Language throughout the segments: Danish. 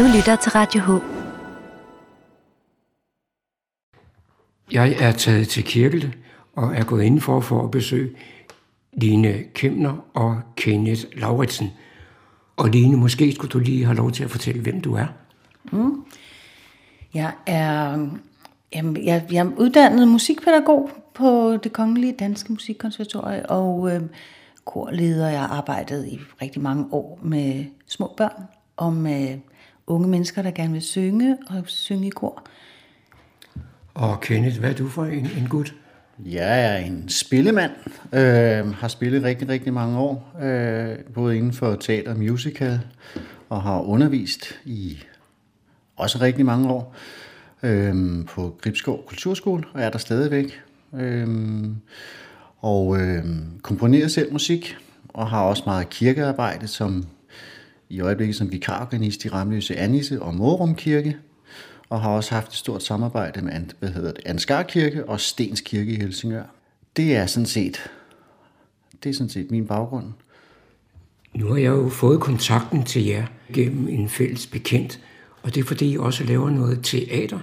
Du lytter til Radio H. Jeg er taget til Kirkel og er gået ind for, for at besøge Line Kemner og Kenneth Lauritsen. Og Line, måske skulle du lige have lov til at fortælle, hvem du er. Mm. Jeg er, jamen, jeg, jeg er uddannet musikpædagog på det Kongelige Danske Musikkonservatorium, og øh, korleder. Jeg har arbejdet i rigtig mange år med små børn og med unge mennesker, der gerne vil synge og synge i kor. Og Kenneth, hvad er du for en, en gut? Jeg er en spillemand, øh, har spillet rigtig, rigtig mange år, øh, både inden for teater og musical, og har undervist i også rigtig mange år øh, på Gribskov Kulturskole, og er der stadigvæk. Øh, og øh, komponerer selv musik, og har også meget kirkearbejde, som i øjeblikket som vikarorganist i Ramløse Annisse og Morum Kirke, og har også haft et stort samarbejde med hvad hedder det, Ansgar Kirke og Stens Kirke i Helsingør. Det er sådan set, det er sådan set min baggrund. Nu har jeg jo fået kontakten til jer gennem en fælles bekendt, og det er fordi I også laver noget teater.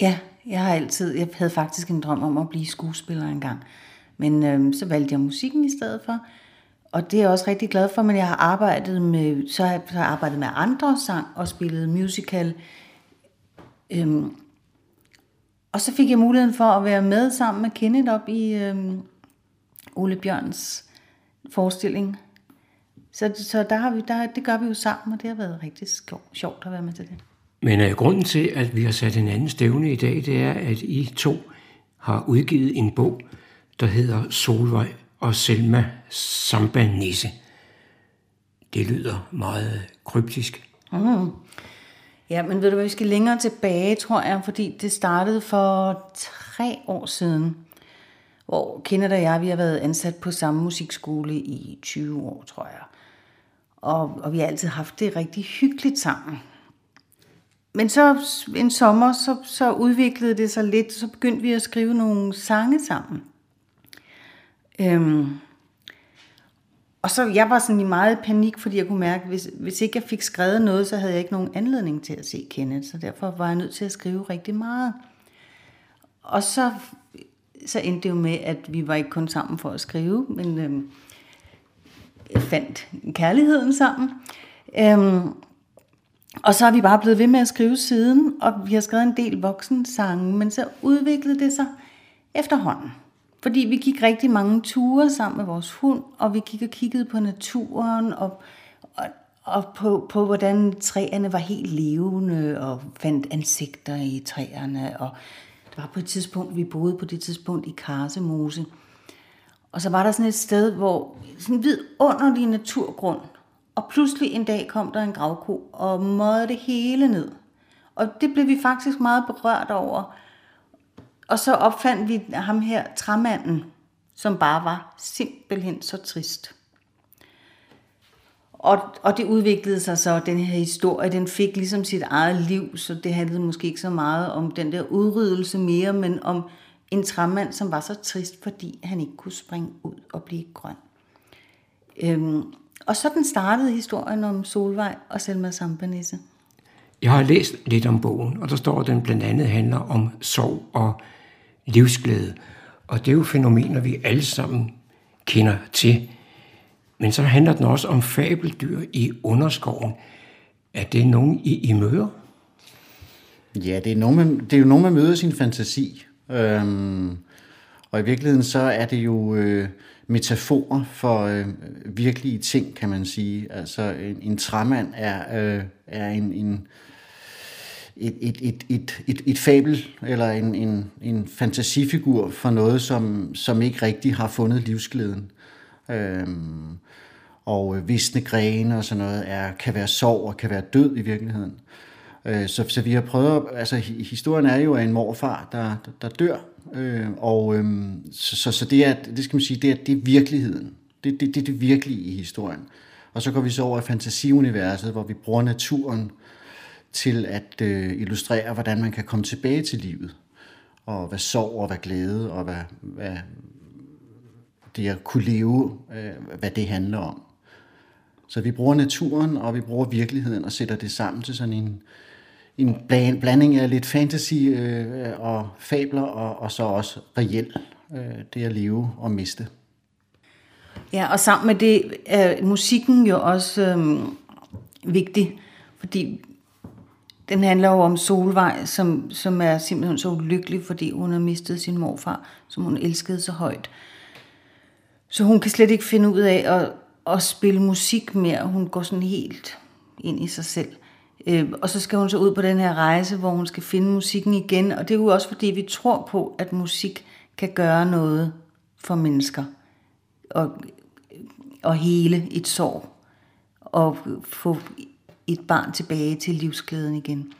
Ja, jeg har altid, jeg havde faktisk en drøm om at blive skuespiller engang. Men øhm, så valgte jeg musikken i stedet for. Og det er jeg også rigtig glad for, men jeg har arbejdet med, så har jeg arbejdet med andre sang og spillet musical. Øhm, og så fik jeg muligheden for at være med sammen med Kenneth op i øhm, Ole Bjørns forestilling. Så, så der har vi, der, det gør vi jo sammen, og det har været rigtig sjovt at være med til det. Men øh, grunden til, at vi har sat en anden stævne i dag, det er, at I to har udgivet en bog, der hedder Solvej og Selma Sambanisse. Det lyder meget kryptisk. Mm. Ja, men ved du hvad, vi skal længere tilbage, tror jeg, fordi det startede for tre år siden, hvor Kenneth og jeg, vi har været ansat på samme musikskole i 20 år, tror jeg. Og, og vi har altid haft det rigtig hyggeligt sammen. Men så en sommer, så, så udviklede det sig lidt, så begyndte vi at skrive nogle sange sammen. Øhm, og så jeg var sådan i meget panik, fordi jeg kunne mærke, hvis, hvis ikke jeg fik skrevet noget, så havde jeg ikke nogen anledning til at se Kenneth. Så derfor var jeg nødt til at skrive rigtig meget. Og så, så endte det jo med, at vi var ikke kun sammen for at skrive, men øhm, fandt kærligheden sammen. Øhm, og så har vi bare blevet ved med at skrive siden, og vi har skrevet en del voksensange, men så udviklede det sig efterhånden. Fordi vi gik rigtig mange ture sammen med vores hund, og vi gik og kiggede på naturen, og, og, og på, på hvordan træerne var helt levende, og fandt ansigter i træerne. Og det var på et tidspunkt, vi boede på det tidspunkt i Karsemose. Og så var der sådan et sted, hvor sådan en vidunderlig naturgrund, og pludselig en dag kom der en gravko og mødte det hele ned. Og det blev vi faktisk meget berørt over. Og så opfandt vi ham her, træmanden, som bare var simpelthen så trist. Og, og det udviklede sig så, den her historie, den fik ligesom sit eget liv, så det handlede måske ikke så meget om den der udryddelse mere, men om en træmand, som var så trist, fordi han ikke kunne springe ud og blive grøn. Øhm, og sådan startede historien om Solvej og Selma Sambanisse. Jeg har læst lidt om bogen, og der står, at den blandt andet handler om sorg og livsglæde. Og det er jo fænomener, vi alle sammen kender til. Men så handler den også om fabeldyr i underskoven. Er det nogen, I, I møder? Ja, det er, nogen, man, det er jo nogen, man møder sin fantasi. Øhm, og i virkeligheden så er det jo øh, metaforer for øh, virkelige ting, kan man sige. Altså en, en træmand er, øh, er en, en, et, et, et, et, et, et fabel eller en, en, en fantasifigur for noget, som, som ikke rigtig har fundet livsglæden. Øhm, og øh, visne grene og sådan noget er, kan være sorg og kan være død i virkeligheden. Øh, så, så vi har prøvet, altså historien er jo af en morfar, der, der, der dør, øh, og øh, så, så, så det er, det skal man sige, det er, det er virkeligheden. Det, det, det er det virkelige i historien. Og så går vi så over i fantasiuniverset, hvor vi bruger naturen til at øh, illustrere, hvordan man kan komme tilbage til livet. Og hvad sorg og hvad glæde og hvad, hvad det at kunne leve, øh, hvad det handler om. Så vi bruger naturen, og vi bruger virkeligheden og sætter det sammen til sådan en, en blanding af lidt fantasy øh, og fabler, og, og så også reelt øh, det at leve og miste. Ja, og sammen med det er musikken jo også øh, vigtig, fordi den handler jo om Solvej, som, som er simpelthen så ulykkelig, fordi hun har mistet sin morfar, som hun elskede så højt. Så hun kan slet ikke finde ud af at, at spille musik mere. Hun går sådan helt ind i sig selv. Øh, og så skal hun så ud på den her rejse, hvor hun skal finde musikken igen. Og det er jo også fordi, vi tror på, at musik kan gøre noget for mennesker. Og, og hele et sorg. Og få et barn tilbage til livsglæden igen.